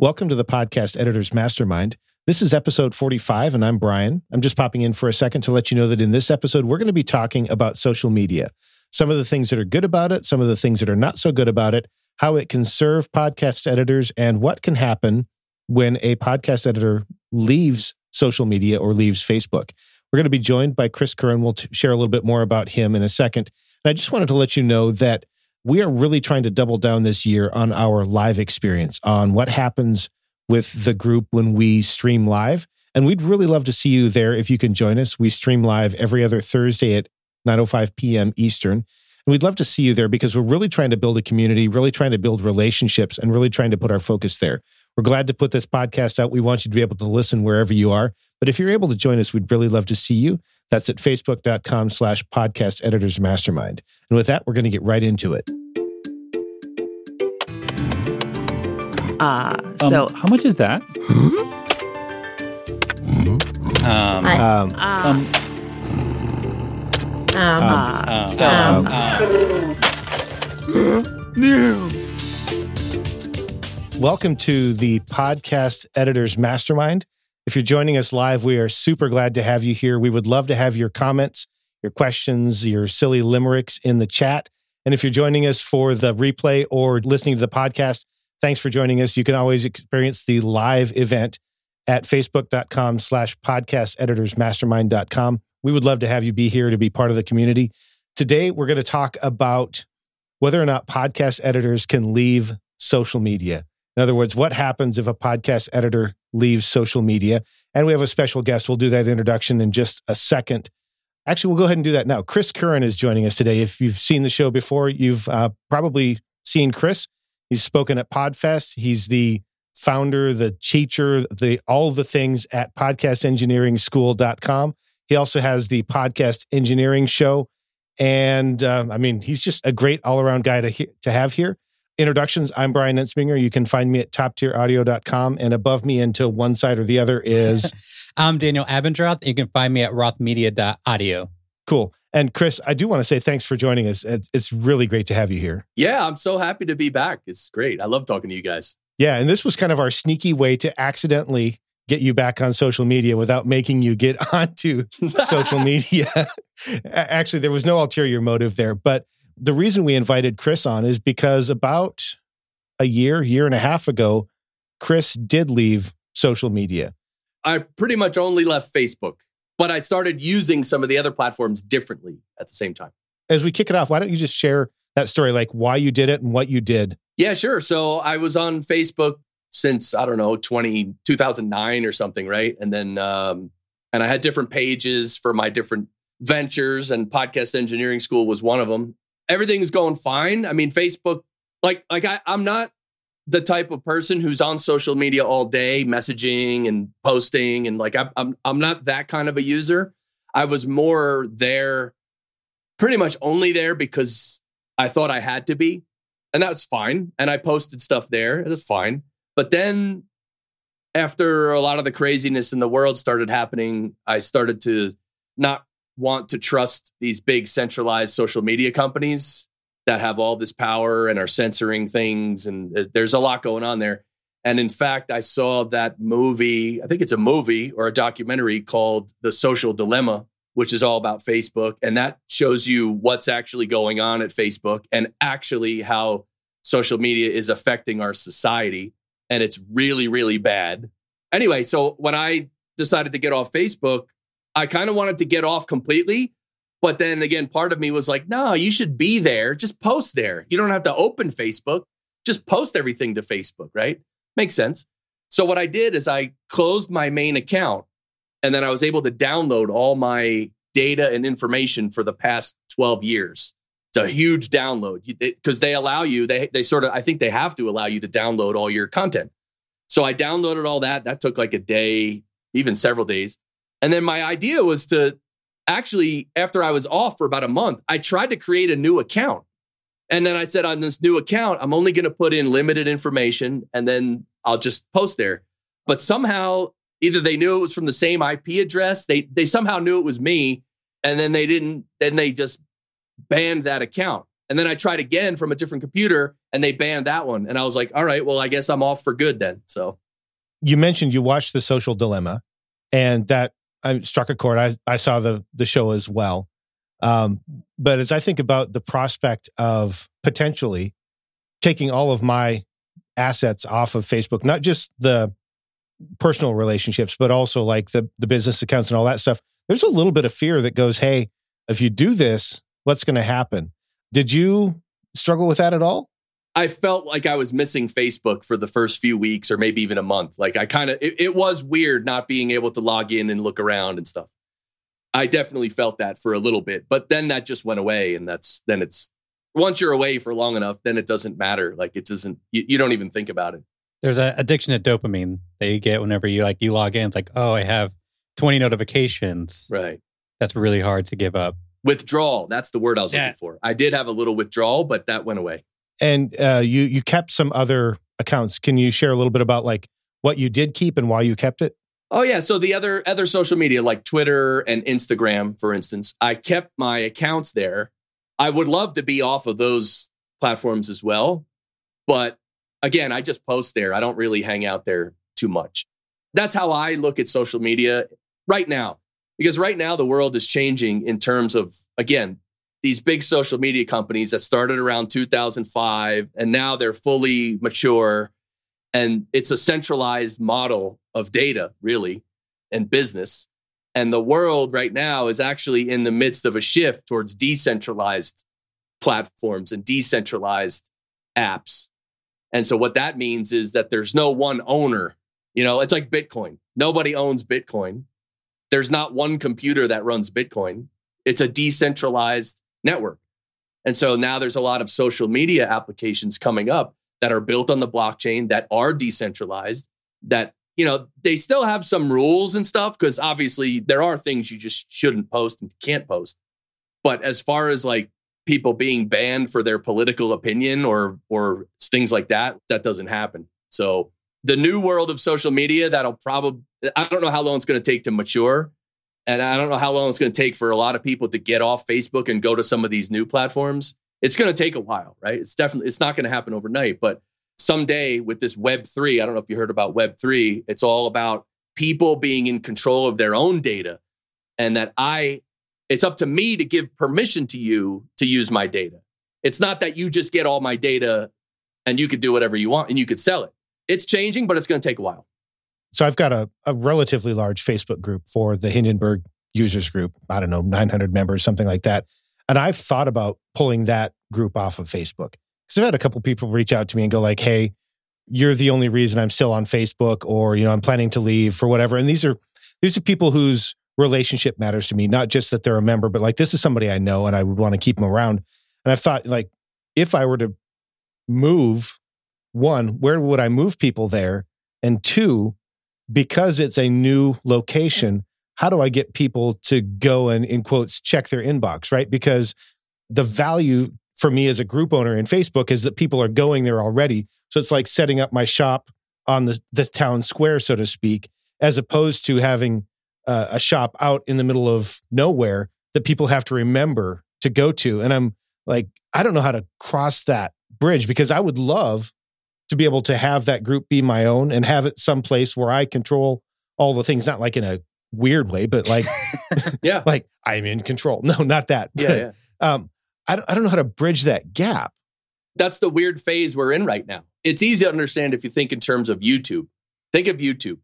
Welcome to the Podcast Editors Mastermind. This is episode 45, and I'm Brian. I'm just popping in for a second to let you know that in this episode, we're going to be talking about social media. Some of the things that are good about it, some of the things that are not so good about it, how it can serve podcast editors, and what can happen when a podcast editor leaves social media or leaves Facebook. We're going to be joined by Chris Curran. We'll t- share a little bit more about him in a second. And I just wanted to let you know that we are really trying to double down this year on our live experience, on what happens with the group when we stream live. And we'd really love to see you there if you can join us. We stream live every other Thursday at 9:05 p.m. Eastern. And we'd love to see you there because we're really trying to build a community, really trying to build relationships, and really trying to put our focus there. We're glad to put this podcast out. We want you to be able to listen wherever you are. But if you're able to join us, we'd really love to see you. That's at facebook.com slash podcast editors mastermind. And with that, we're going to get right into it. Uh, Um, so how much is that? Um, I- Um, uh, Um, um, uh, so um, welcome to the podcast editors mastermind. If you're joining us live, we are super glad to have you here. We would love to have your comments, your questions, your silly limericks in the chat. And if you're joining us for the replay or listening to the podcast, thanks for joining us. You can always experience the live event at facebook.com slash podcast editors mastermind.com. We would love to have you be here to be part of the community. Today, we're going to talk about whether or not podcast editors can leave social media. In other words, what happens if a podcast editor leaves social media? And we have a special guest. We'll do that introduction in just a second. Actually, we'll go ahead and do that now. Chris Curran is joining us today. If you've seen the show before, you've uh, probably seen Chris. He's spoken at Podfest. He's the founder, the teacher, the all the things at podcastengineeringschool.com. He also has the podcast engineering show. And um, I mean, he's just a great all around guy to, he- to have here. Introductions I'm Brian Ensminger. You can find me at toptieraudio.com. And above me until one side or the other is I'm Daniel Abendroth. You can find me at rothmedia.audio. cool. And Chris, I do want to say thanks for joining us. It's, it's really great to have you here. Yeah, I'm so happy to be back. It's great. I love talking to you guys. Yeah. And this was kind of our sneaky way to accidentally get you back on social media without making you get onto social media. Actually, there was no ulterior motive there. But the reason we invited Chris on is because about a year, year and a half ago, Chris did leave social media. I pretty much only left Facebook, but I started using some of the other platforms differently at the same time. As we kick it off, why don't you just share that story, like why you did it and what you did? Yeah, sure. So I was on Facebook since I don't know 20, 2009 or something, right? And then um, and I had different pages for my different ventures, and podcast engineering school was one of them. Everything's going fine. I mean, Facebook, like like I, I'm not the type of person who's on social media all day, messaging and posting, and like I'm I'm I'm not that kind of a user. I was more there, pretty much only there because I thought I had to be and that was fine. And I posted stuff there. it was fine. But then after a lot of the craziness in the world started happening, I started to not want to trust these big centralized social media companies that have all this power and are censoring things. And uh, there's a lot going on there. And in fact, I saw that movie, I think it's a movie or a documentary called The Social Dilemma, which is all about Facebook. And that shows you what's actually going on at Facebook and actually how social media is affecting our society. And it's really, really bad. Anyway, so when I decided to get off Facebook, I kind of wanted to get off completely. But then again, part of me was like, no, you should be there. Just post there. You don't have to open Facebook. Just post everything to Facebook, right? Makes sense. So what I did is I closed my main account and then I was able to download all my data and information for the past 12 years. It's a huge download because they allow you, they, they sort of, I think they have to allow you to download all your content. So I downloaded all that. That took like a day, even several days. And then my idea was to actually, after I was off for about a month, I tried to create a new account. And then I said, on this new account, I'm only going to put in limited information and then I'll just post there. But somehow, either they knew it was from the same IP address, they, they somehow knew it was me, and then they didn't, then they just banned that account. And then I tried again from a different computer and they banned that one. And I was like, all right, well, I guess I'm off for good then. So you mentioned you watched the social dilemma and that I struck a chord. I, I saw the the show as well. Um, but as I think about the prospect of potentially taking all of my assets off of Facebook, not just the personal relationships, but also like the the business accounts and all that stuff, there's a little bit of fear that goes, hey, if you do this, what's going to happen? Did you struggle with that at all? I felt like I was missing Facebook for the first few weeks or maybe even a month. Like I kind of, it, it, was weird not being able to log in and look around and stuff. I definitely felt that for a little bit, but then that just went away. And that's, then it's, once you're away for long enough, then it doesn't matter. Like it doesn't, you, you don't even think about it. There's an addiction to dopamine that you get whenever you like, you log in. It's like, oh, I have 20 notifications. Right. That's really hard to give up. Withdrawal. That's the word I was yeah. looking for. I did have a little withdrawal, but that went away. And uh, you you kept some other accounts. Can you share a little bit about like what you did keep and why you kept it? Oh yeah, so the other other social media like Twitter and Instagram, for instance, I kept my accounts there. I would love to be off of those platforms as well, but again, I just post there. I don't really hang out there too much. That's how I look at social media right now. Because right now the world is changing in terms of again, these big social media companies that started around 2005 and now they're fully mature and it's a centralized model of data really and business. And the world right now is actually in the midst of a shift towards decentralized platforms and decentralized apps. And so what that means is that there's no one owner. You know it's like bitcoin. Nobody owns bitcoin. There's not one computer that runs bitcoin. It's a decentralized network. And so now there's a lot of social media applications coming up that are built on the blockchain that are decentralized that you know they still have some rules and stuff because obviously there are things you just shouldn't post and can't post but as far as like people being banned for their political opinion or or things like that that doesn't happen so the new world of social media that'll probably i don't know how long it's going to take to mature and I don't know how long it's going to take for a lot of people to get off Facebook and go to some of these new platforms. It's going to take a while, right? It's definitely it's not going to happen overnight, but someday with this web 3, I don't know if you heard about web 3, it's all about people being in control of their own data and that I it's up to me to give permission to you to use my data. It's not that you just get all my data and you could do whatever you want and you could sell it. It's changing, but it's going to take a while. So I've got a, a relatively large Facebook group for the Hindenburg users group. I don't know, 900 members, something like that. And I've thought about pulling that group off of Facebook because I've had a couple people reach out to me and go like, "Hey, you're the only reason I'm still on Facebook," or you know, I'm planning to leave for whatever. And these are these are people whose relationship matters to me, not just that they're a member, but like this is somebody I know and I would want to keep them around. And I thought like, if I were to move, one, where would I move people there? And two, because it's a new location, how do I get people to go and, in quotes, check their inbox, right? Because the value for me as a group owner in Facebook is that people are going there already. So it's like setting up my shop on the, the town square, so to speak, as opposed to having uh, a shop out in the middle of nowhere that people have to remember to go to. And I'm like, I don't know how to cross that bridge because I would love to be able to have that group be my own and have it someplace where I control all the things, not like in a weird way, but like, yeah, like I'm in control. No, not that. Yeah. yeah. um, I don't, I don't know how to bridge that gap. That's the weird phase we're in right now. It's easy to understand if you think in terms of YouTube. Think of YouTube.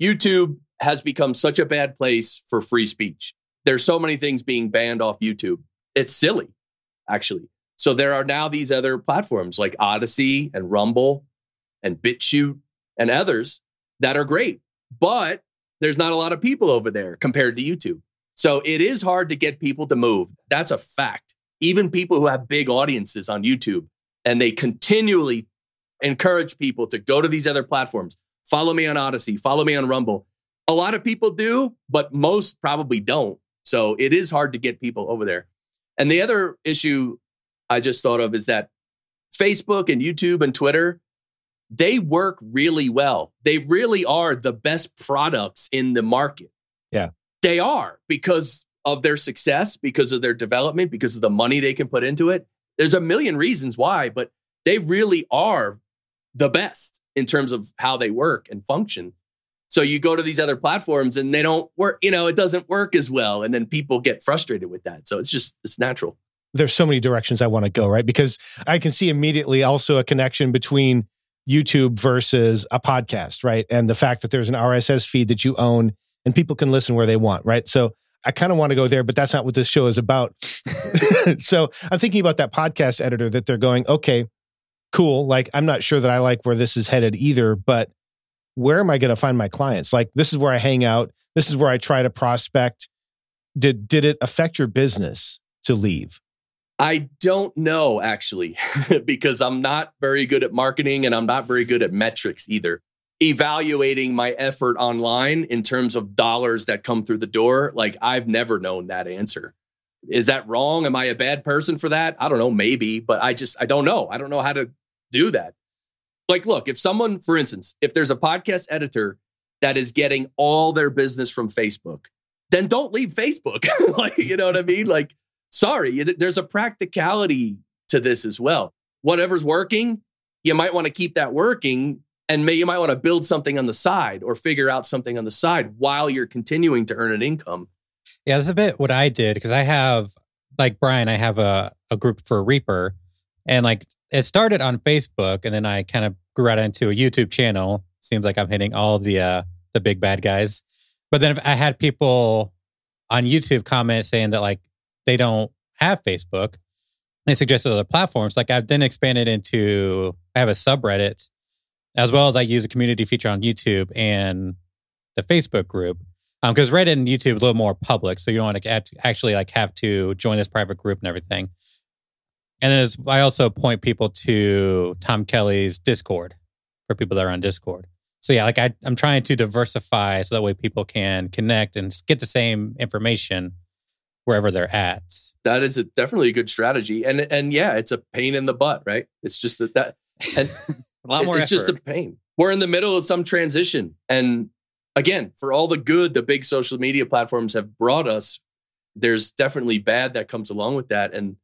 YouTube has become such a bad place for free speech. There's so many things being banned off YouTube. It's silly, actually. So there are now these other platforms like Odysee and Rumble and BitChute and others that are great. But there's not a lot of people over there compared to YouTube. So it is hard to get people to move. That's a fact. Even people who have big audiences on YouTube and they continually encourage people to go to these other platforms. Follow me on Odysee, follow me on Rumble. A lot of people do, but most probably don't. So it is hard to get people over there. And the other issue I just thought of is that Facebook and YouTube and Twitter, they work really well. They really are the best products in the market. Yeah. They are because of their success, because of their development, because of the money they can put into it. There's a million reasons why, but they really are the best in terms of how they work and function. So you go to these other platforms and they don't work, you know, it doesn't work as well. And then people get frustrated with that. So it's just, it's natural. There's so many directions I want to go, right? Because I can see immediately also a connection between YouTube versus a podcast, right? And the fact that there's an RSS feed that you own and people can listen where they want, right? So I kind of want to go there, but that's not what this show is about. so I'm thinking about that podcast editor that they're going, okay, cool. Like, I'm not sure that I like where this is headed either, but where am I going to find my clients? Like, this is where I hang out. This is where I try to prospect. Did did it affect your business to leave? I don't know actually, because I'm not very good at marketing and I'm not very good at metrics either. Evaluating my effort online in terms of dollars that come through the door, like I've never known that answer. Is that wrong? Am I a bad person for that? I don't know, maybe, but I just, I don't know. I don't know how to do that. Like, look, if someone, for instance, if there's a podcast editor that is getting all their business from Facebook, then don't leave Facebook. like, you know what I mean? Like, sorry, there's a practicality to this as well. Whatever's working, you might want to keep that working and may, you might want to build something on the side or figure out something on the side while you're continuing to earn an income. Yeah, that's a bit what I did because I have, like Brian, I have a, a group for Reaper and like it started on Facebook and then I kind of grew out into a YouTube channel. Seems like I'm hitting all the uh, the big bad guys. But then I had people on YouTube comment saying that like they don't have Facebook. They suggested other platforms. Like I've then expanded into I have a subreddit as well as I use a community feature on YouTube and the Facebook group. Because um, Reddit and YouTube a little more public, so you don't want to actually like have to join this private group and everything. And as I also point people to Tom Kelly's Discord for people that are on Discord. So yeah, like I, I'm trying to diversify so that way people can connect and get the same information wherever they're at. That is a, definitely a good strategy, and and yeah, it's a pain in the butt, right? It's just that that and a lot more. It's effort. just a pain. We're in the middle of some transition, and again, for all the good the big social media platforms have brought us, there's definitely bad that comes along with that. And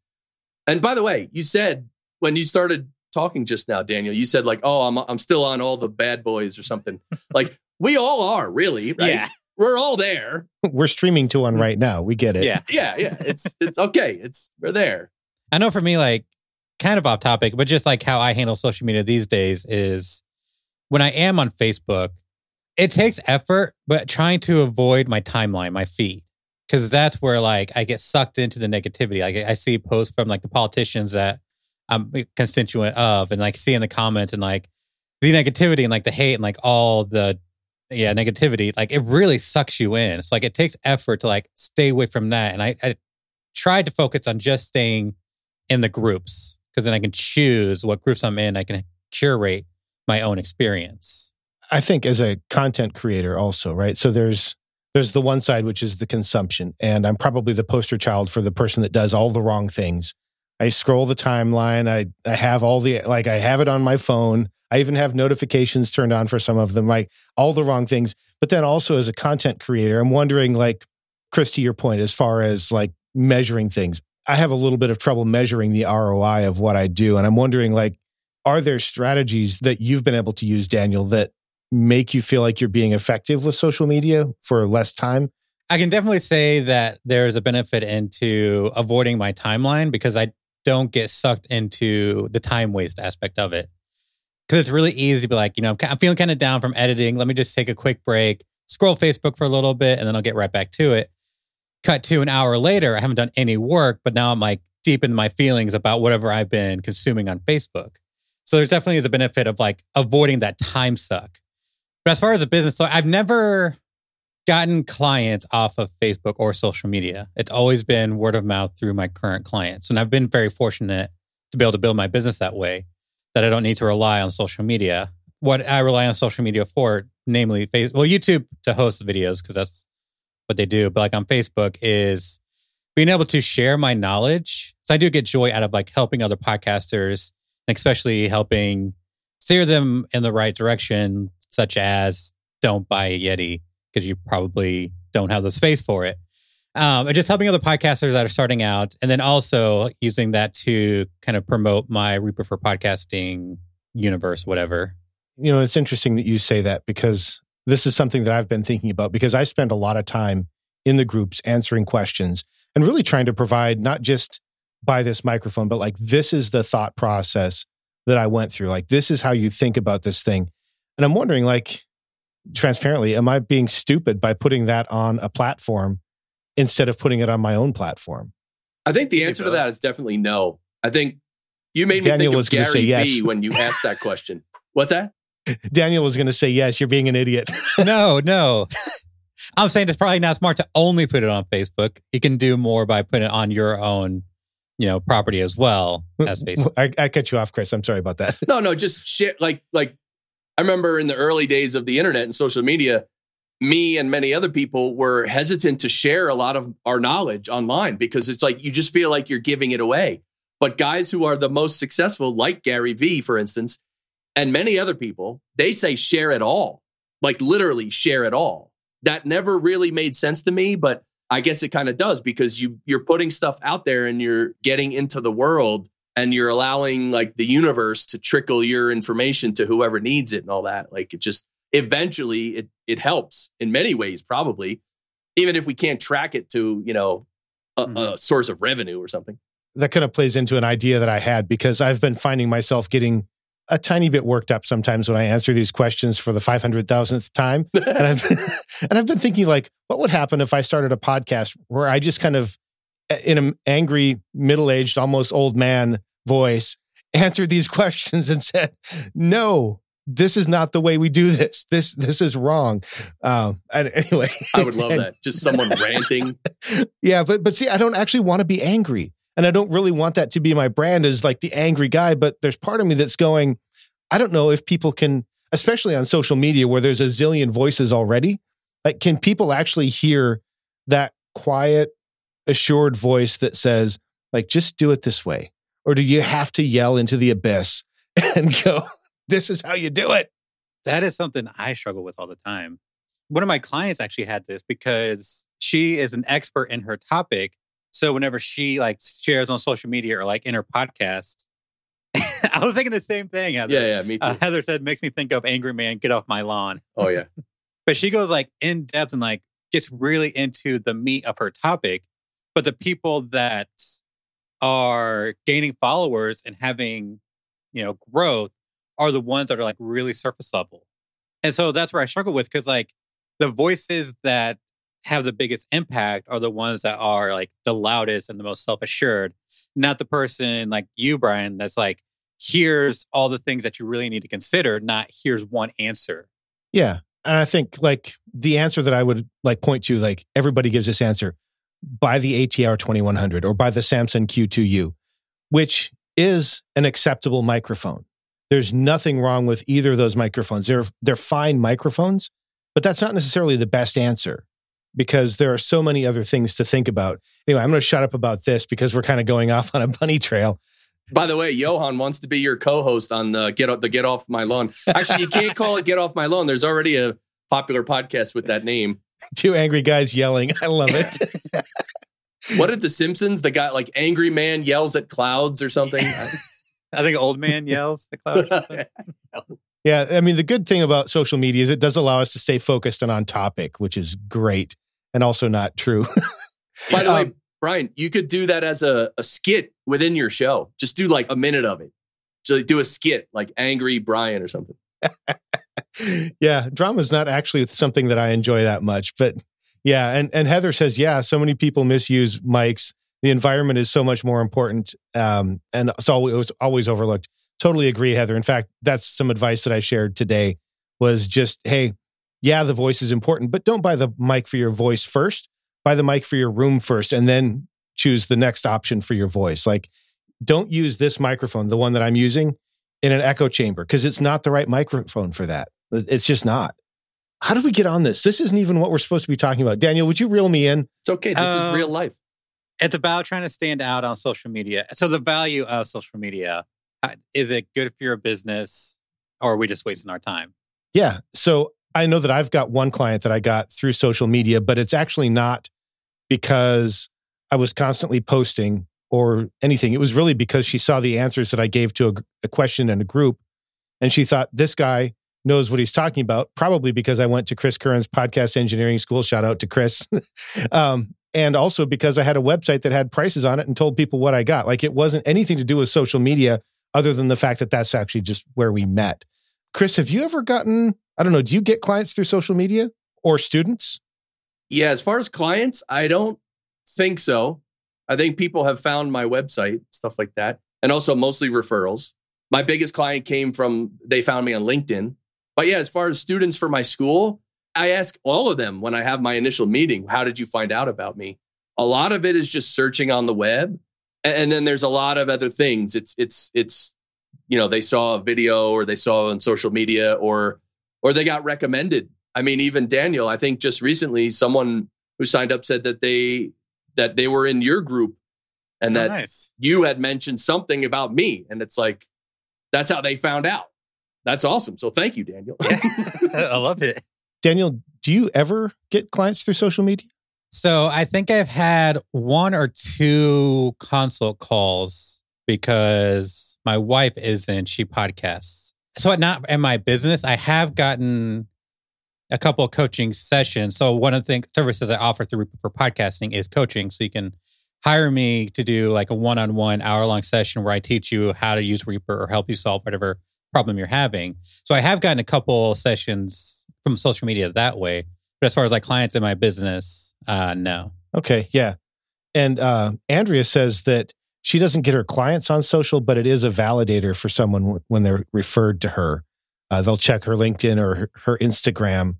and by the way, you said when you started talking just now, Daniel, you said like, "Oh, I'm I'm still on all the bad boys or something." like we all are, really, right? Yeah we're all there. We're streaming to one mm. right now. We get it. Yeah. Yeah. Yeah. It's, it's okay. It's, we're there. I know for me, like kind of off topic, but just like how I handle social media these days is when I am on Facebook, it takes effort, but trying to avoid my timeline, my feed, because that's where like I get sucked into the negativity. Like I see posts from like the politicians that I'm a constituent of and like seeing the comments and like the negativity and like the hate and like all the yeah negativity like it really sucks you in. It's like it takes effort to like stay away from that and i, I tried to focus on just staying in the groups because then i can choose what groups i'm in i can curate my own experience. I think as a content creator also right? So there's there's the one side which is the consumption and i'm probably the poster child for the person that does all the wrong things i scroll the timeline i i have all the like i have it on my phone I even have notifications turned on for some of them, like all the wrong things. But then also as a content creator, I'm wondering, like, Chris, to your point, as far as like measuring things, I have a little bit of trouble measuring the ROI of what I do. And I'm wondering, like, are there strategies that you've been able to use, Daniel, that make you feel like you're being effective with social media for less time? I can definitely say that there's a benefit into avoiding my timeline because I don't get sucked into the time waste aspect of it because it's really easy to be like, you know, I'm feeling kind of down from editing. Let me just take a quick break, scroll Facebook for a little bit, and then I'll get right back to it. Cut to an hour later, I haven't done any work, but now I'm like deep in my feelings about whatever I've been consuming on Facebook. So there's definitely is a benefit of like avoiding that time suck. But as far as a business, so I've never gotten clients off of Facebook or social media. It's always been word of mouth through my current clients. And I've been very fortunate to be able to build my business that way that I don't need to rely on social media. What I rely on social media for, namely Facebook, well, YouTube to host videos because that's what they do. But like on Facebook is being able to share my knowledge. So I do get joy out of like helping other podcasters, and especially helping steer them in the right direction, such as don't buy a Yeti because you probably don't have the space for it. um, and just helping other podcasters that are starting out, and then also using that to kind of promote my Reaper for Podcasting universe, whatever. You know, it's interesting that you say that because this is something that I've been thinking about because I spend a lot of time in the groups answering questions and really trying to provide not just buy this microphone, but like this is the thought process that I went through. Like this is how you think about this thing. And I'm wondering, like, transparently, am I being stupid by putting that on a platform instead of putting it on my own platform? I think the answer to that is definitely no. I think you made me Daniel think was of gonna Gary say yes. Vee when you asked that question. What's that? Daniel is going to say, yes, you're being an idiot. no, no. I'm saying it's probably not smart to only put it on Facebook. You can do more by putting it on your own, you know, property as well as Facebook. I, I cut you off, Chris. I'm sorry about that. No, no, just shit. Like, like I remember in the early days of the internet and social media, me and many other people were hesitant to share a lot of our knowledge online because it's like you just feel like you're giving it away. But guys who are the most successful, like Gary Vee, for instance, and many other people, they say share it all, like literally share it all. That never really made sense to me, but I guess it kind of does because you you're putting stuff out there and you're getting into the world and you're allowing like the universe to trickle your information to whoever needs it and all that. Like it just eventually it it helps in many ways, probably, even if we can't track it to you know a, Mhm. a source of revenue or something. that kind of plays into an idea that I had because I've been finding myself getting a tiny bit worked up sometimes when I answer these questions for the 500,000th time. And I've, and I've been thinking, like, what would happen if I started a podcast where I just kind of, in an angry, middle aged, almost old man voice, answered these questions and said, no. This is not the way we do this. This this is wrong. Um, and anyway, I would love and- that. Just someone ranting. yeah, but but see, I don't actually want to be angry, and I don't really want that to be my brand as like the angry guy. But there's part of me that's going, I don't know if people can, especially on social media where there's a zillion voices already. Like, can people actually hear that quiet, assured voice that says, like, just do it this way, or do you have to yell into the abyss and go, this is how you do it? That is something I struggle with all the time. One of my clients actually had this because she is an expert in her topic. So whenever she like shares on social media or like in her podcast, I was thinking the same thing. Heather. Yeah, yeah, me too. Uh, Heather said, makes me think of Angry Man, get off my lawn. oh yeah. But she goes like in depth and like gets really into the meat of her topic. But the people that are gaining followers and having, you know, growth are the ones that are like really surface level. And so that's where I struggle with because like the voices that have the biggest impact are the ones that are like the loudest and the most self assured, not the person like you, Brian, that's like, here's all the things that you really need to consider, not here's one answer. Yeah. And I think like the answer that I would like point to, like everybody gives this answer buy the ATR 2100 or buy the Samsung Q2U, which is an acceptable microphone. There's nothing wrong with either of those microphones. They're, they're fine microphones, but that's not necessarily the best answer because there are so many other things to think about. Anyway, I'm going to shut up about this because we're kind of going off on a bunny trail. By the way, Johan wants to be your co-host on the get the Get Off My Lawn. Actually, you can't call it Get Off My Lawn. There's already a popular podcast with that name. Two angry guys yelling. I love it. What did the Simpsons? The guy like angry man yells at clouds or something. I think old man yells at clouds. Yeah, I mean the good thing about social media is it does allow us to stay focused and on topic, which is great and also not true. By the way, Um, Brian, you could do that as a, a skit within your show. Just do like a minute of it. So do a skit like Angry Brian or something. Yeah, drama's not actually something that I enjoy that much, but yeah, and and Heather says, yeah, so many people misuse mics. The environment is so much more important, um, and it's always always overlooked. Totally agree, Heather. In fact, that's some advice that I shared today. Was just, hey, yeah, the voice is important, but don't buy the mic for your voice first. Buy the mic for your room first, and then choose the next option for your voice. Like, don't use this microphone, the one that I'm using, in an echo chamber because it's not the right microphone for that. It's just not. How do we get on this? This isn't even what we're supposed to be talking about. Daniel, would you reel me in? It's okay. This is Um, real life. It's about trying to stand out on social media. So the value of social media uh, is it good for your business, or are we just wasting our time? Yeah. So I know that I've got one client that I got through social media, but it's actually not because I was constantly posting or anything. It was really because she saw the answers that I gave to a, a question in a group and she thought this guy knows what he's talking about, probably because I went to Chris Curran's podcast engineering school. Shout out to Chris. um, and also because I had a website that had prices on it and told people what I got. Like it wasn't anything to do with social media other than the fact that that's actually just where we met. Chris, have you ever gotten, I don't know, do you get clients through social media or students? Yeah, as far as clients, I don't think so. I think people have found my website, stuff like that, and also mostly referrals. My biggest client came from, they found me on LinkedIn. But yeah, as far as students for my school, I ask all of them when I have my initial meeting, how did you find out about me? A lot of it is just searching on the web. And then there's a lot of other things. It's, it's, it's, you know, they saw a video or they saw on social media or, or they got recommended. I mean, even Daniel, I think just recently someone who signed up said that they, that they were in your group and oh, that nice. you had mentioned something about me. And it's like, that's how they found out. That's awesome. So thank you, Daniel. I love it. Daniel, do you ever get clients through social media? So I think I've had one or two consult calls because my wife isn't, she podcasts. So not in my business, I have gotten a couple of coaching sessions. So one of the things, services I offer through for podcasting is coaching. So you can hire me to do like a one-on-one hour-long session where I teach you how to use Reaper or help you solve whatever problem you're having. So I have gotten a couple sessions from social media that way. But as far as like clients in my business, uh, no. Okay, yeah. And uh, Andrea says that she doesn't get her clients on social, but it is a validator for someone when they're referred to her. Uh, they'll check her LinkedIn or her, her Instagram.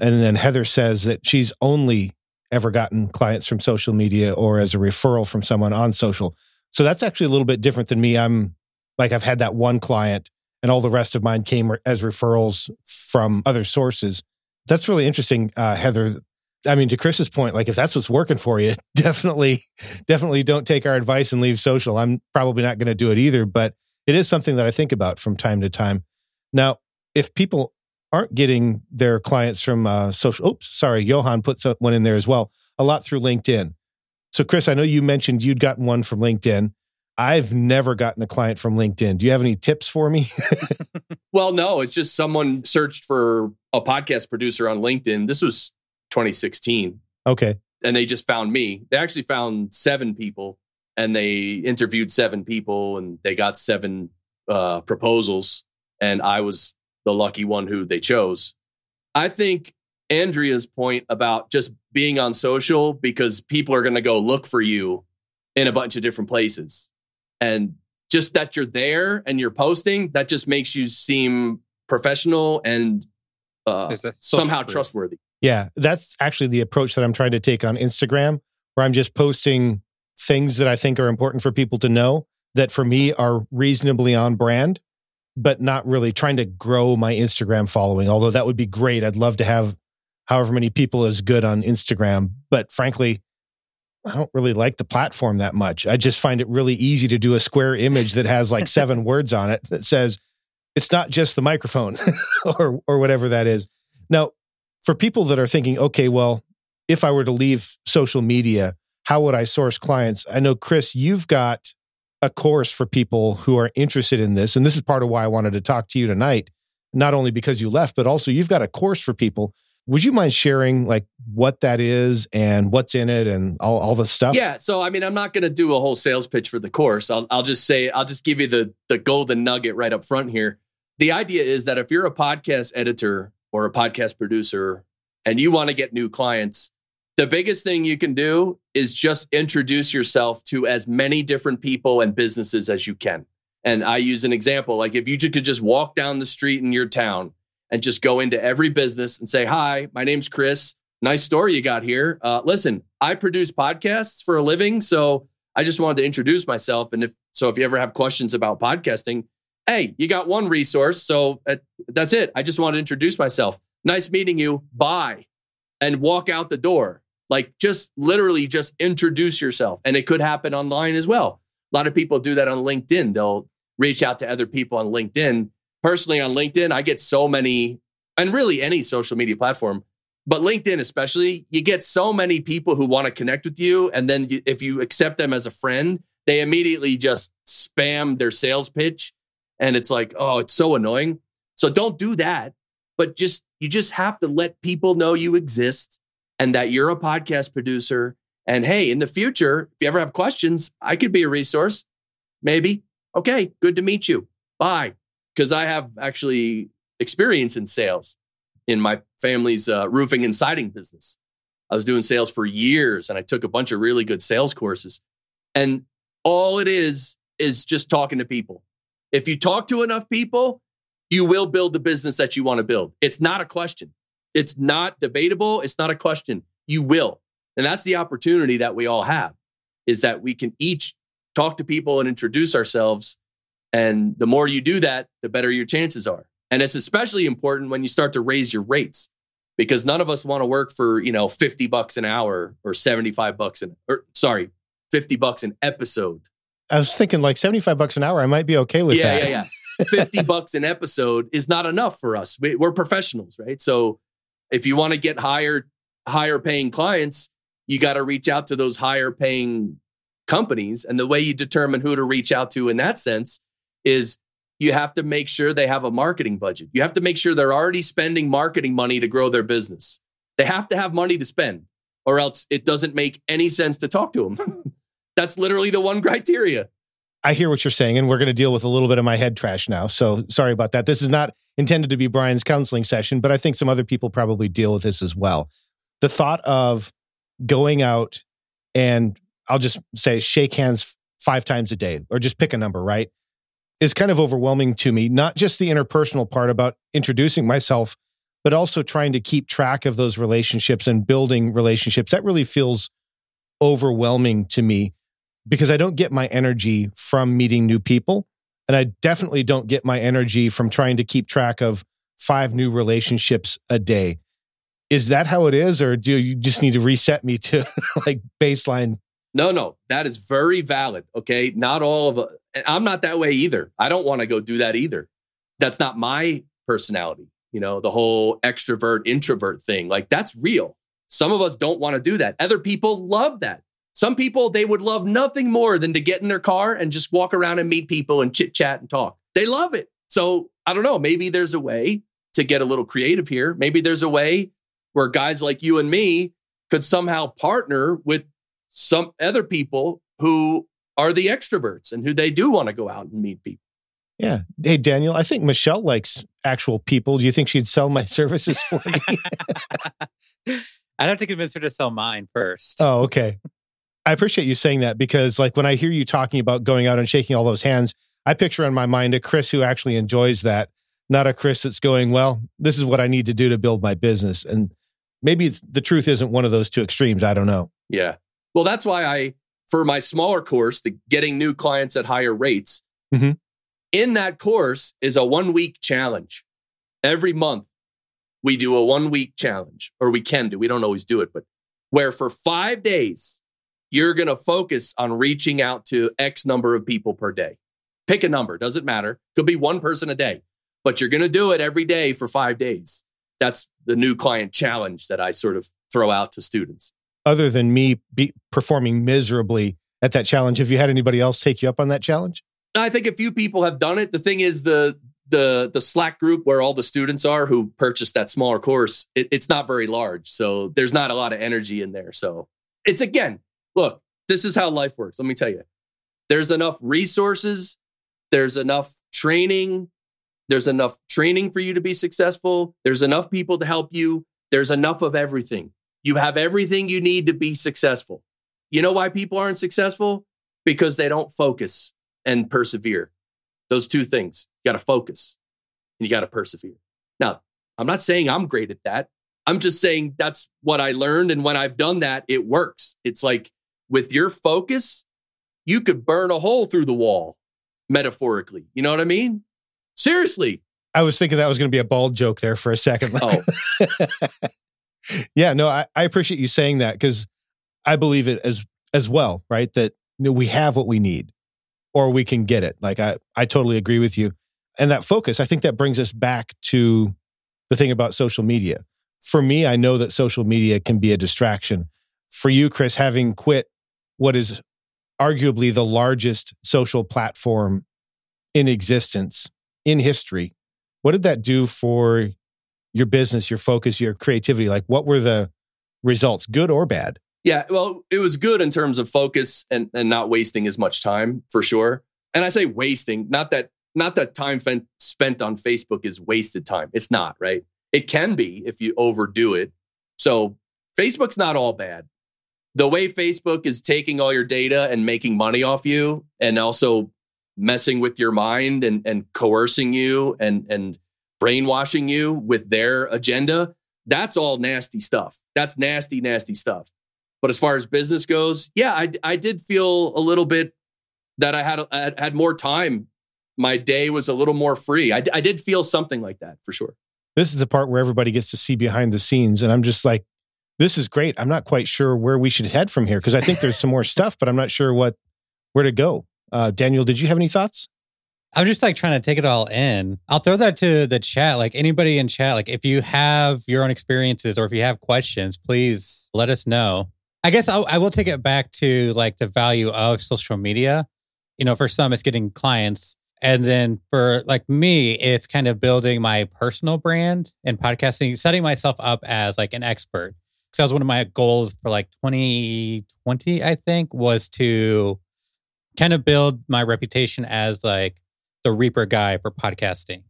And then Heather says that she's only ever gotten clients from social media or as a referral from someone on social. So that's actually a little bit different than me. I'm like, I've had that one client and all the rest of mine came as referrals from other sources. That's really interesting, uh, Heather. I mean, to Chris's point, like if that's what's working for you, definitely, definitely don't take our advice and leave social. I'm probably not going to do it either, but it is something that I think about from time to time. Now, if people aren't getting their clients from uh, social. Oops, sorry, Johan put one in there as well. A lot through LinkedIn. So, Chris, I know you mentioned you'd gotten one from LinkedIn. I've never gotten a client from LinkedIn. Do you have any tips for me? well, no, it's just someone searched for a podcast producer on LinkedIn. This was 2016. Okay. And they just found me. They actually found seven people and they interviewed seven people and they got seven uh, proposals. And I was the lucky one who they chose. I think Andrea's point about just being on social because people are going to go look for you in a bunch of different places. And just that you're there and you're posting, that just makes you seem professional and uh, somehow trustworthy. Yeah, that's actually the approach that I'm trying to take on Instagram, where I'm just posting things that I think are important for people to know that for me are reasonably on brand but not really trying to grow my Instagram following. Although that would be great. I'd love to have however many people as good on Instagram. But frankly, I don't really like the platform that much. I just find it really easy to do a square image that has like seven words on it that says it's not just the microphone or or whatever that is. Now, for people that are thinking, okay, well, if I were to leave social media, how would I source clients? I know Chris, you've got a course for people who are interested in this. And this is part of why I wanted to talk to you tonight, not only because you left, but also you've got a course for people. Would you mind sharing like what that is and what's in it and all, all the stuff? Yeah. So, I mean, I'm not going to do a whole sales pitch for the course. I'll, I'll just say, I'll just give you the, the golden nugget right up front here. The idea is that if you're a podcast editor or a podcast producer and you want to get new clients, the biggest thing you can do is just introduce yourself to as many different people and businesses as you can. And I use an example like if you could just walk down the street in your town and just go into every business and say, Hi, my name's Chris. Nice story you got here. Uh, listen, I produce podcasts for a living. So I just wanted to introduce myself. And if so, if you ever have questions about podcasting, hey, you got one resource. So uh, that's it. I just want to introduce myself. Nice meeting you. Bye. And walk out the door. Like just literally just introduce yourself. And it could happen online as well. A lot of people do that on LinkedIn. They'll reach out to other people on LinkedIn. Personally, on LinkedIn, I get so many, and really any social media platform, But LinkedIn, especially, you get so many people who want to connect with you. And then you, if you accept them as a friend, they immediately just spam their sales pitch. And it's like, oh, it's so annoying. So don't do that. But just, you just have to let people know you exist and that you're a podcast producer. And hey, in the future, if you ever have questions, I could be a resource. Maybe. Okay, good to meet you. Bye. Because I have actually experience in sales in my family's uh, roofing and siding business. I was doing sales for years and I took a bunch of really good sales courses. And all it is, is just talking to people. If you talk to enough people, you will build the business that you want to build. It's not a question. It's not debatable. It's not a question. You will. And that's the opportunity that we all have is that we can each talk to people and introduce ourselves. And the more you do that, the better your chances are. And it's especially important when you start to raise your rates because none of us want to work for, you know, 50 bucks an hour or 75 bucks an or sorry, 50 bucks an episode. I was thinking like 75 bucks an hour. I might be okay with yeah, that. Yeah, yeah, 50 bucks an episode is not enough for us. We, we're professionals, right? So if you want to get higher, higher paying clients, you got to reach out to those higher paying companies. And the way you determine who to reach out to in that sense is you have to make sure they have a marketing budget. You have to make sure they're already spending marketing money to grow their business. They have to have money to spend, or else it doesn't make any sense to talk to them. That's literally the one criteria. I hear what you're saying, and we're going to deal with a little bit of my head trash now. So sorry about that. This is not intended to be Brian's counseling session, but I think some other people probably deal with this as well. The thought of going out and I'll just say shake hands five times a day, or just pick a number, right? Is kind of overwhelming to me. Not just the interpersonal part about introducing myself, but also trying to keep track of those relationships and building relationships. That really feels overwhelming to me because I don't get my energy from meeting new people. And I definitely don't get my energy from trying to keep track of five new relationships a day. Is that how it is? Or do you just need to reset me to like baseline no, no, that is very valid. Okay. Not all of. I'm not that way either. I don't want to go do that either. That's not my personality. You know, the whole extrovert introvert thing, like that's real. Some of us don't want to do that. Other people love that. Some people, they would love nothing more than to get in their car and just walk around and meet people and chit chat and talk. They love it. So I don't know. Maybe there's a way to get a little creative here. Maybe there's a way where guys like you and me could somehow partner with some other people who are the extroverts and who they do want to go out and meet people. Yeah. Hey, Daniel, I think Michelle likes actual people. Do you think she'd sell my services for me? I'd have to convince her to sell mine first. Oh, okay. I appreciate you saying that because, like, when I hear you talking about going out and shaking all those hands, I picture in my mind a Chris who actually enjoys that, not a Chris that's going, well, this is what I need to do to build my business. And maybe the truth isn't one of those two extremes. I don't know. Yeah. Well, that's why I, for my smaller course, the getting new clients at higher rates, mm-hmm. in that course is a one week challenge. Every month, we do a one week challenge, or we can do. We don't always do it, but where for five days, you're going to focus on reaching out to X number of people per day. Pick a number, doesn't matter. Could be one person a day, but you're going to do it every day for five days. That's the new client challenge that I sort of throw out to students other than me be performing miserably at that challenge, have you had anybody else take you up on that challenge? I think a few people have done it. The thing is, the the the Slack group where all the students are who purchased that smaller course, it, it's not very large, so there's not a lot of energy in there. So it's again, look, this is how life works. Let me tell you, there's enough resources, there's enough training, there's enough training for you to be successful. There's enough people to help you. There's enough of everything. You have everything you need to be successful. You know why people aren't successful? Because they don't focus and persevere. Those two things. You got to focus and you got to persevere. Now, I'm not saying I'm great at that. I'm just saying that's what I learned. And when I've done that, it works. It's like with your focus, you could burn a hole through the wall, metaphorically. You know what I mean? Seriously. I was thinking that was going to be a bald joke there for a second. Oh. yeah, no, I, I appreciate you saying that because I believe it as as well, right? That you know, we have what we need or we can get it. Like I, I totally agree with you. And that focus, I think that brings us back to the thing about social media. for me, I know that social media can be a distraction. For you, Chris, having quit what is arguably the largest social platform in existence in history, what did that do for your business, your focus, your creativity? Like, what were the results, good or bad? Yeah, well, it was good in terms of focus and, and not wasting as much time for sure. And I say wasting, not that not that time spent on Facebook is wasted time. It's not, right? It can be if you overdo it. So Facebook's not all bad. The way Facebook is taking all your data and making money off you and also messing with your mind and, and coercing you and, and brainwashing you with their agenda, that's all nasty stuff. That's nasty, nasty stuff. But as far as business goes, yeah, I, I did feel a little bit that I had I had more time. My day was a little more free. I, I did feel something like that for sure. This is the part where everybody gets to see behind the scenes, and I'm just like, this is great. I'm not quite sure where we should head from here because I think there's some more stuff, but I'm not sure what where to go. Uh, Daniel, did you have any thoughts? I'm just like trying to take it all in. I'll throw that to the chat. Like anybody in chat, like if you have your own experiences or if you have questions, please let us know. I guess I'll, I will take it back to like the value of social media. You know, for some, it's getting clients. And then for like me, it's kind of building my personal brand and podcasting, setting myself up as like an expert. Because that was one of my goals for like 2020, I think, was to kind of build my reputation as like the Reaper guy for podcasting.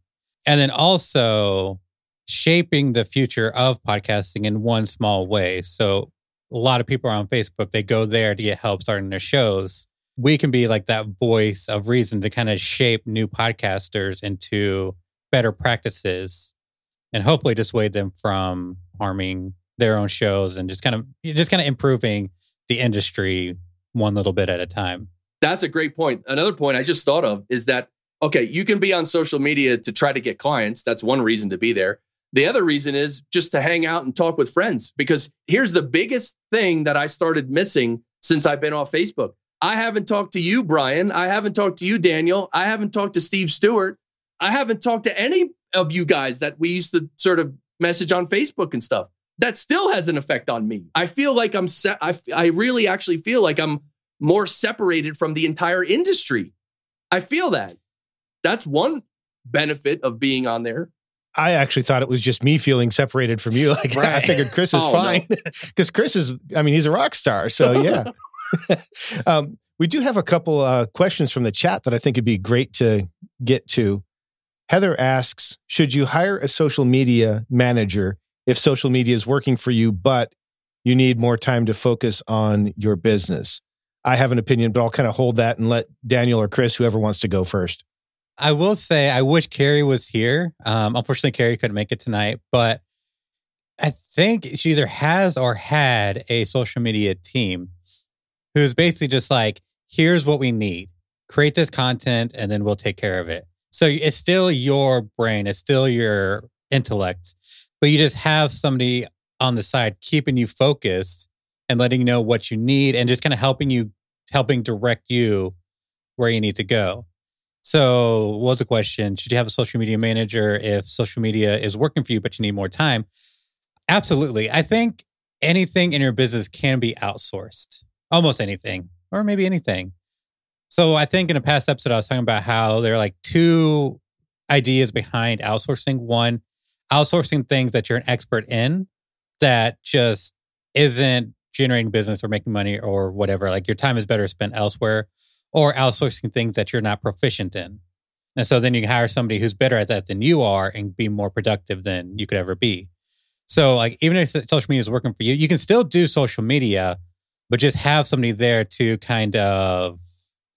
And then also shaping the future of podcasting in one small way. So a lot of people are on Facebook, they go there to get help starting their shows. We can be like that voice of reason to kind of shape new podcasters into better practices and hopefully dissuade them from harming their own shows and just kind of just kind of improving the industry one little bit at a time. That's a great point. Another point I just thought of is that okay, you can be on social media to try to get clients. That's one reason to be there. The other reason is just to hang out and talk with friends because here's the biggest thing that I started missing since I've been off Facebook. I haven't talked to you, Brian. I haven't talked to you, Daniel. I haven't talked to Steve Stewart. I haven't talked to any of you guys that we used to sort of message on Facebook and stuff. That still has an effect on me. I feel like I'm I, I really actually feel like I'm more separated from the entire industry. I feel that. That's one benefit of being on there. I actually thought it was just me feeling separated from you. Like right. I figured Chris is oh, fine because no. Chris is. I mean, he's a rock star. So yeah. um, we do have a couple uh, questions from the chat that I think would be great to get to. Heather asks, should you hire a social media manager if social media is working for you, but you need more time to focus on your business? I have an opinion, but I'll kind of hold that and let Daniel or Chris, whoever wants to go first. I will say I wish Carrie was here. Um, unfortunately, Carrie couldn't make it tonight, but I think she either has or had a social media team who's basically just like, here's what we need. Create this content and then we'll take care of it. So it's still your brain, it's still your intellect, but you just have somebody on the side keeping you focused and letting you know what you need and just kind of helping you, helping direct you where you need to go. So, what was the question? Should you have a social media manager if social media is working for you, but you need more time? Absolutely. I think anything in your business can be outsourced, almost anything, or maybe anything. So, I think in a past episode, I was talking about how there are like two ideas behind outsourcing. One, outsourcing things that you're an expert in that just isn't generating business or making money or whatever. Like your time is better spent elsewhere or outsourcing things that you're not proficient in. And so then you can hire somebody who's better at that than you are and be more productive than you could ever be. So like even if social media is working for you, you can still do social media, but just have somebody there to kind of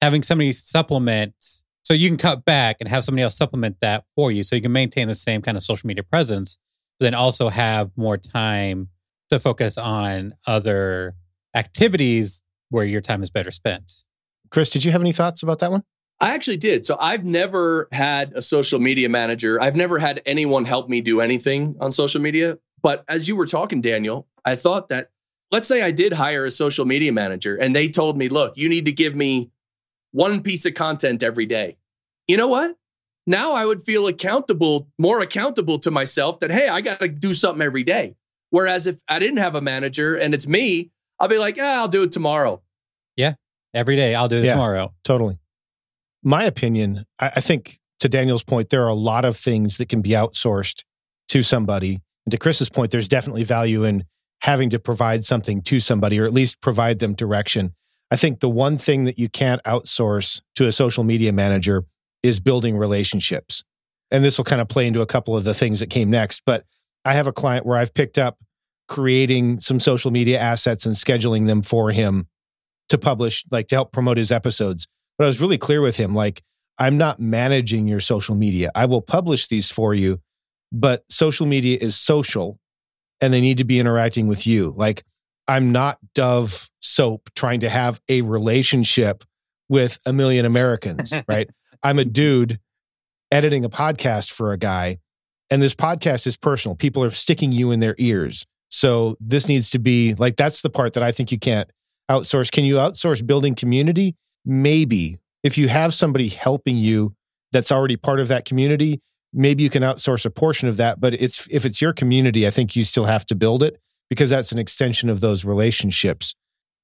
having somebody supplement so you can cut back and have somebody else supplement that for you so you can maintain the same kind of social media presence, but then also have more time to focus on other activities where your time is better spent. Chris, did you have any thoughts about that one? I actually did. So I've never had a social media manager. I've never had anyone help me do anything on social media. But as you were talking, Daniel, I thought that let's say I did hire a social media manager and they told me, look, you need to give me one piece of content every day. You know what? Now I would feel accountable, more accountable to myself that, hey, I got to do something every day. Whereas if I didn't have a manager and it's me, I'll be like, yeah, I'll do it tomorrow. Every day, I'll do it Yeah. tomorrow. Totally. My opinion, I, I think to Daniel's point, there are a lot of things that can be outsourced to somebody. And to Chris's point, there's definitely value in having to provide something to somebody or at least provide them direction. I think the one thing that you can't outsource to a social media manager is building relationships. And this will kind of play into a couple of the things that came next. But I have a client where I've picked up creating some social media assets and scheduling them for him to publish, like to help promote his episodes. But I was really clear with him like, I'm not managing your social media. I will publish these for you, but social media is social and they need to be interacting with you. Like, I'm not Dove Soap trying to have a relationship with a million Americans, right? I'm a dude editing a podcast for a guy, and this podcast is personal. People are sticking you in their ears. So this needs to be like, that's the part that I think you can't outsource. Can you outsource building community? Maybe. If you have somebody helping you that's already part of that community, maybe you can outsource a portion of that. But it's if it's your community, I think you still have to build it because that's an extension of those relationships.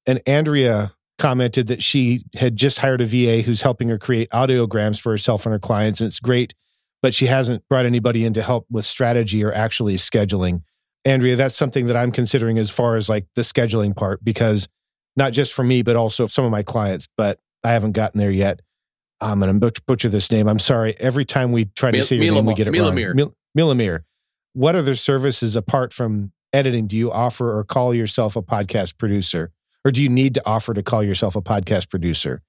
And Andrea commented that she had just hired a VA who's helping her create audiograms for herself and her clients, and it's great, but she hasn't brought anybody in to help with strategy or actually scheduling. Andrea, that's something that I'm considering as far as like the scheduling part, because not just for me, but also some of my clients, but I haven't gotten there yet. I'm going to butcher this name. I'm sorry. Every time we try to Mil- say your name, we get it Milamir. wrong. Mil- Milamir. What other services apart from editing do you offer or call yourself a podcast producer? Or do you need to offer to call yourself a podcast producer?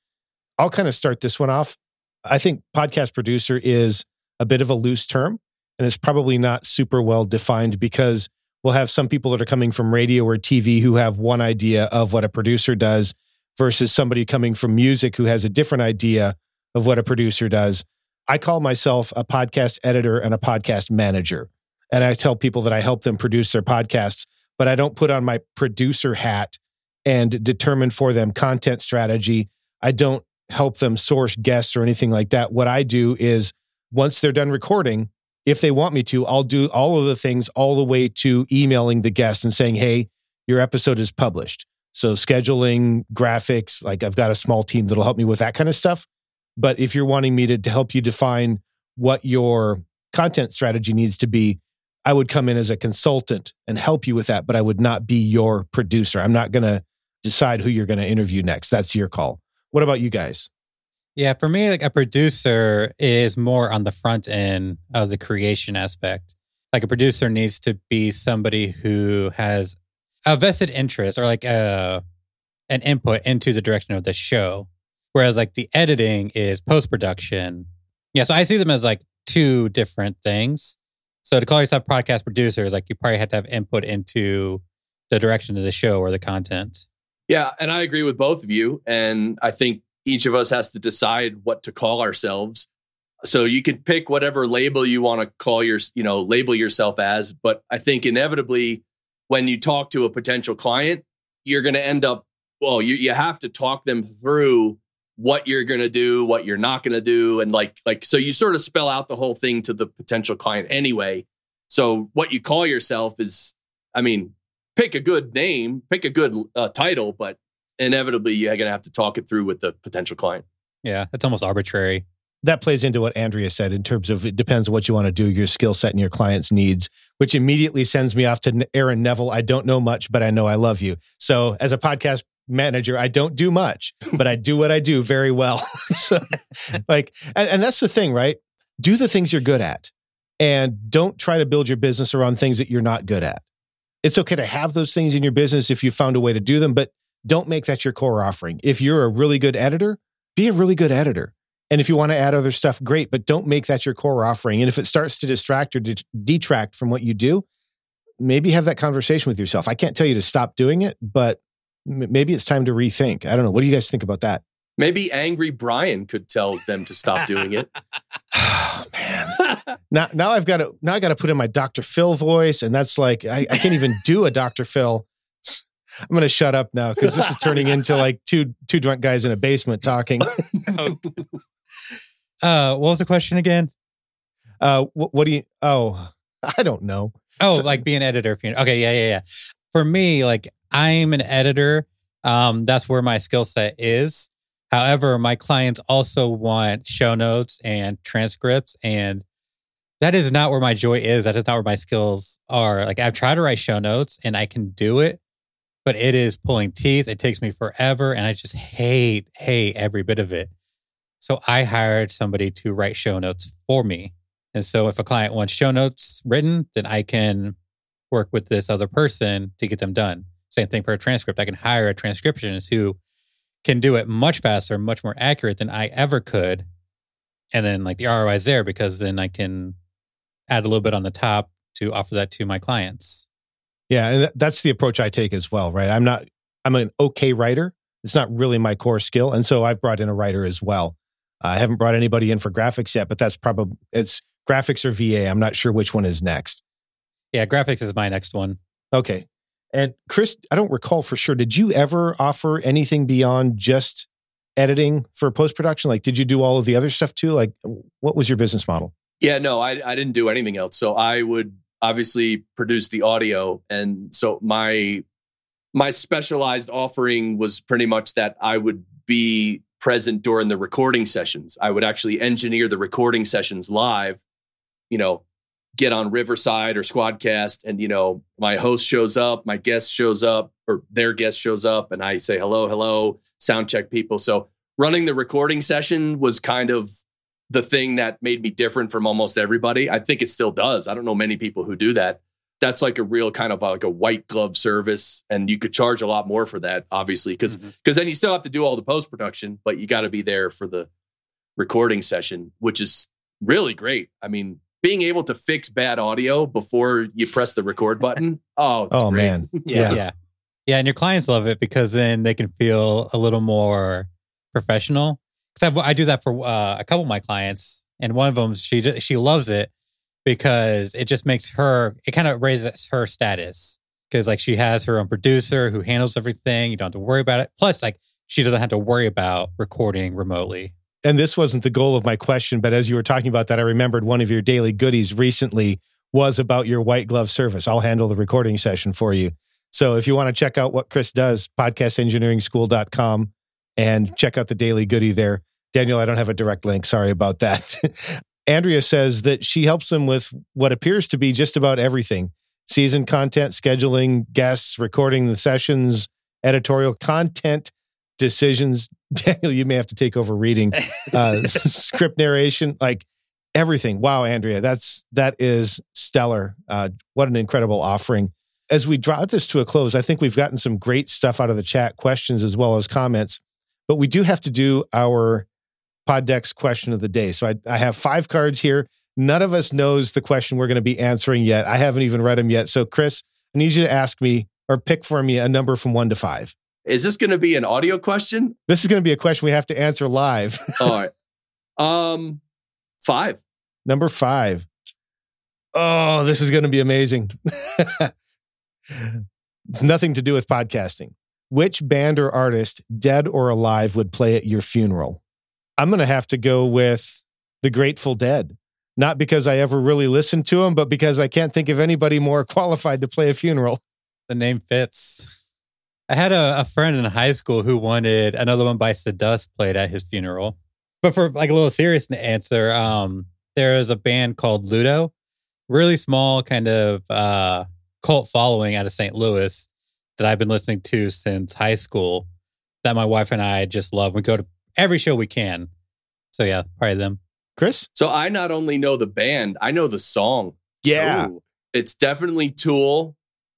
I'll kind of start this one off. I think podcast producer is a bit of a loose term and it's probably not super well defined because we'll have some people that are coming from radio or TV who have one idea of what a producer does versus somebody coming from music who has a different idea of what a producer does. I call myself a podcast editor and a podcast manager. And I tell people that I help them produce their podcasts, but I don't put on my producer hat and determine for them content strategy. I don't help them source guests or anything like that. What I do is once they're done recording, if they want me to, I'll do all of the things all the way to emailing the guest and saying, hey, your episode is published. So scheduling, graphics, like I've got a small team that'll help me with that kind of stuff. But if you're wanting me to, to help you define what your content strategy needs to be, I would come in as a consultant and help you with that, but I would not be your producer. I'm not going to decide who you're going to interview next. That's your call. What about you guys? Yeah, for me, like a producer is more on the front end of the creation aspect. Like a producer needs to be somebody who has a vested interest or like a an input into the direction of the show. Whereas like the editing is post production. Yeah, so I see them as like two different things. So to call yourself podcast producer is like you probably have to have input into the direction of the show or the content. Yeah, and I agree with both of you. And I think each of us has to decide what to call ourselves. So you can pick whatever label you want to call your, you know, label yourself as. But I think inevitably, when you talk to a potential client, you're going to end up, well, you, you have to talk them through what you're going to do, what you're not going to do. And like, like, so you sort of spell out the whole thing to the potential client anyway. So what you call yourself is, I mean, pick a good name, pick a good uh, title, but inevitably you're going to have to talk it through with the potential client. Yeah, it's almost arbitrary. That plays into what Andrea said in terms of it depends on what you want to do, your skill set and your client's needs, which immediately sends me off to Aaron Neville. I don't know much, but I know I love you. So as a podcast manager, I don't do much, but I do what I do very well. so, like, and, and that's the thing, right? Do the things you're good at and don't try to build your business around things that you're not good at. It's okay to have those things in your business if you found a way to do them, but don't make that your core offering. If you're a really good editor, be a really good editor. And if you want to add other stuff, great, but don't make that your core offering. And if it starts to distract or de- detract from what you do, maybe have that conversation with yourself. I can't tell you to stop doing it, but m- maybe it's time to rethink. I don't know. What do you guys think about that? Maybe angry Brian could tell them to stop doing it. Oh, man. now, now I've got to now I got to put in my Dr. Phil voice, and that's like I, I can't even do a Dr. Phil. I'm going to shut up now because this is turning into like two two drunk guys in a basement talking. Uh, what was the question again? Uh, what, what do you? Oh, I don't know. Oh, So- like be an editor. for you- Okay, yeah, yeah, yeah. For me, like I'm an editor. Um, that's where my skill set is. However, my clients also want show notes and transcripts, and that is not where my joy is. That is not where my skills are. Like I've tried to write show notes and I can do it, but it is pulling teeth. It takes me forever, and I just hate, hate every bit of it. So I hired somebody to write show notes for me. And so if a client wants show notes written, then I can work with this other person to get them done. Same thing for a transcript. I can hire a transcriptionist who can do it much faster, much more accurate than I ever could. And then like the ROI is there because then I can add a little bit on the top to offer that to my clients. Yeah, and that's the approach I take as well, right? I'm not I'm an okay writer. It's not really my core skill, and so I've brought in a writer as well. I haven't brought anybody in for graphics yet, but that's probably it's graphics or VA. I'm not sure which one is next. Yeah, graphics is my next one. Okay. And Chris, I don't recall for sure. Did you ever offer anything beyond just editing for post production? Like, did you do all of the other stuff too? Like, what was your business model? Yeah, no, I I didn't do anything else. So I would obviously produce the audio, and so my my specialized offering was pretty much that I would be present during the recording sessions. I would actually engineer the recording sessions live. You know, get on Riverside or Squadcast, and you know, my host shows up, my guest shows up, or their guest shows up, and I say hello, hello, sound check people. So running the recording session was kind of the thing that made me different from almost everybody. I think it still does. I don't know many people who do that. That's like a real kind of uh, like a white glove service, and you could charge a lot more for that, obviously, because because mm-hmm. then you still have to do all the post production, but you got to be there for the recording session, which is really great. I mean, being able to fix bad audio before you press the record button. Oh, it's Oh great. man, Yeah. Yeah. yeah. Yeah. And your clients love it because then they can feel a little more professional. Because I, I do that for uh, a couple of my clients. And one of them, she, she loves it because it just makes her, it kind of raises her status. Because like she has her own producer who handles everything. You don't have to worry about it. Plus, like she doesn't have to worry about recording remotely. and this wasn't the goal of my question, but as you were talking about that, I remembered one of your daily goodies recently was about your white glove service. I'll handle the recording session for you. So if you want to check out what Chris does, podcastengineeringschool.com and check out the daily goodie there. Daniel, I don't have a direct link. Sorry about that. Andrea says that she helps them with what appears to be just about everything season content, scheduling, guests, recording the sessions, editorial content, decisions. Daniel, you may have to take over reading uh, script narration, like everything. Wow, Andrea, that's that is stellar. Uh, what an incredible offering. As we draw this to a close, I think we've gotten some great stuff out of the chat, questions as well as comments. But we do have to do our Poddex question of the day. So I, I have five cards here. None of us knows the question we're going to be answering yet. I haven't even read them yet. So, Chris, I need you to ask me or pick for me a number from one to five. Is this going to be an audio question? This is going to be a question we have to answer live. All right. Um, five. Number five. Oh, this is going to be amazing. it's nothing to do with podcasting. Which band or artist, dead or alive, would play at your funeral? I'm going to have to go with the Grateful Dead. Not because I ever really listened to them, but because I can't think of anybody more qualified to play a funeral. The name fits. I had a, a friend in high school who wanted another one by Dust played at his funeral. But for like a little serious answer, um, there is a band called Ludo, really small kind of uh, cult following out of St. Louis that I've been listening to since high school. That my wife and I just love. We go to every show we can. So yeah, probably them. Chris? So I not only know the band, I know the song. Yeah. Ooh. It's definitely Tool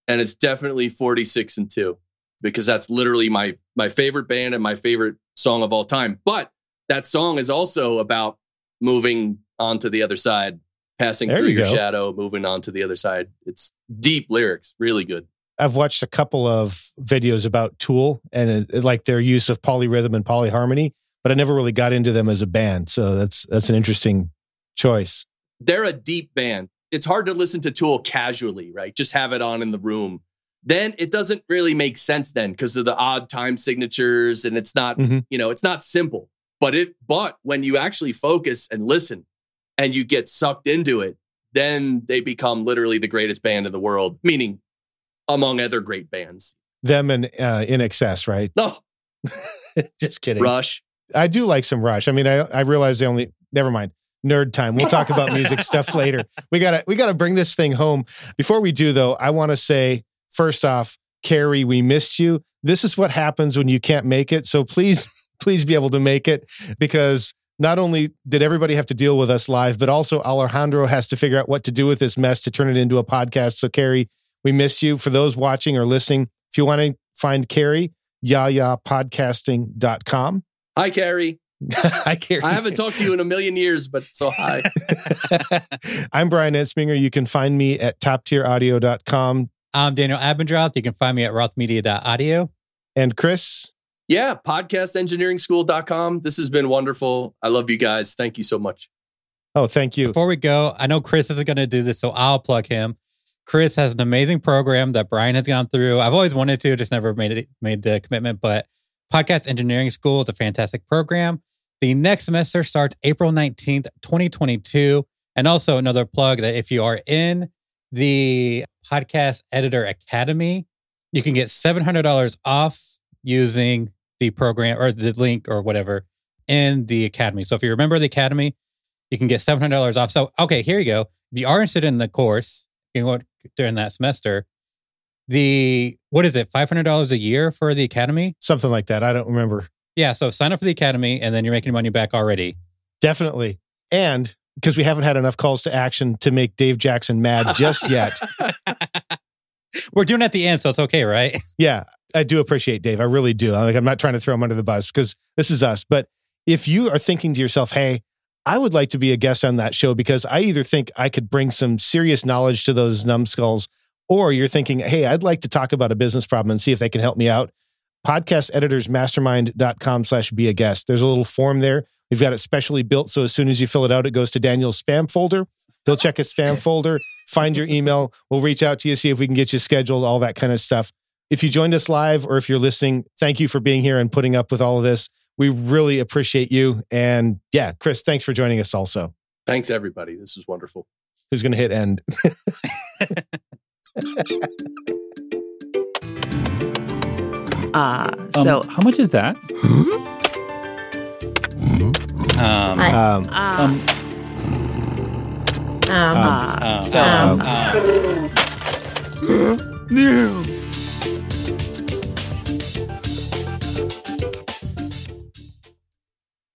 and it's definitely 46 and 2 because that's literally my my favorite band and my favorite song of all time. But that song is also about moving on to the other side, passing There through you your go. shadow, moving on to the other side. It's deep lyrics, really good. I've watched a couple of videos about Tool and it- like their use of polyrhythm and polyharmony, but I never really got into them as a band. So that's that's an interesting choice. They're a deep band. It's hard to listen to Tool casually, right? Just have it on in the room. Then it doesn't really make sense then because of the odd time signatures and it's not, Mhm. you know, it's not simple. But it but when you actually focus and listen and you get sucked into it, then they become literally the greatest band in the world, meaning among other great bands. Them and uh, INXS, right? Oh, Just kidding. Rush. I do like some Rush. I mean, I, I realize they only, never mind. Nerd time. We'll talk about music stuff later. We gotta we gotta bring this thing home. Before we do though, I want to say first off, Carrie, we missed you. This is what happens when you can't make it. So please, please be able to make it because not only did everybody have to deal with us live, but also Alejandro has to figure out what to do with this mess to turn it into a podcast. So Carrie, we missed you. For those watching or listening, if you want to find Carrie, yayapodcasting.com. Hi, Carrie. Hi, Carrie. I haven't talked to you in a million years, but so hi. I'm Brian Ensminger. You can find me at toptieraudio.com. I'm Daniel Abendroth. You can find me at rothmedia.audio. And Chris, Yeah, podcastengineeringschool.com. This has been wonderful. I love you guys. Thank you so much. oh, thank you. Before we go, I know Chris isn't going to do this, so I'll plug him. Chris has an amazing program that Brian has gone through. I've always wanted to, just never made it made the commitment. But Podcast Engineering School is a fantastic program. The next semester starts April 19th, 2022. And also another plug that if you are in the Podcast Editor Academy, you can get $700 off using the program or the link or whatever in the Academy. So if you're a member of the Academy, you can get $700 off. So, okay, here you go. If you are interested in the course you know, during that semester, the, what is it, $500 a year for the Academy? Something like that. I don't remember. Yeah. So sign up for the Academy and then you're making money back already. Definitely. And because we haven't had enough calls to action to make Dave Jackson mad just yet. We're doing it at the end, so it's okay, right? yeah, I do appreciate Dave. I really do. Like, I'm not trying to throw him under the bus because this is us. But if you are thinking to yourself, hey, I would like to be a guest on that show because I either think I could bring some serious knowledge to those numbskulls, or you're thinking, hey, I'd like to talk about a business problem and see if they can help me out. Podcasteditorsmastermind.com slash be a guest. There's a little form there. We've got it specially built. So as soon as you fill it out, it goes to Daniel's spam folder. He'll check his spam folder, find your email. We'll reach out to you, see if we can get you scheduled, all that kind of stuff. If you joined us live or if you're listening, thank you for being here and putting up with all of this. We really appreciate you. And yeah, Chris, thanks for joining us also. Thanks, everybody. This was wonderful. Who's going to hit end? Uh, Um, so how much is that? Um, I- Um, uh, Um, um, um, so um, um, um,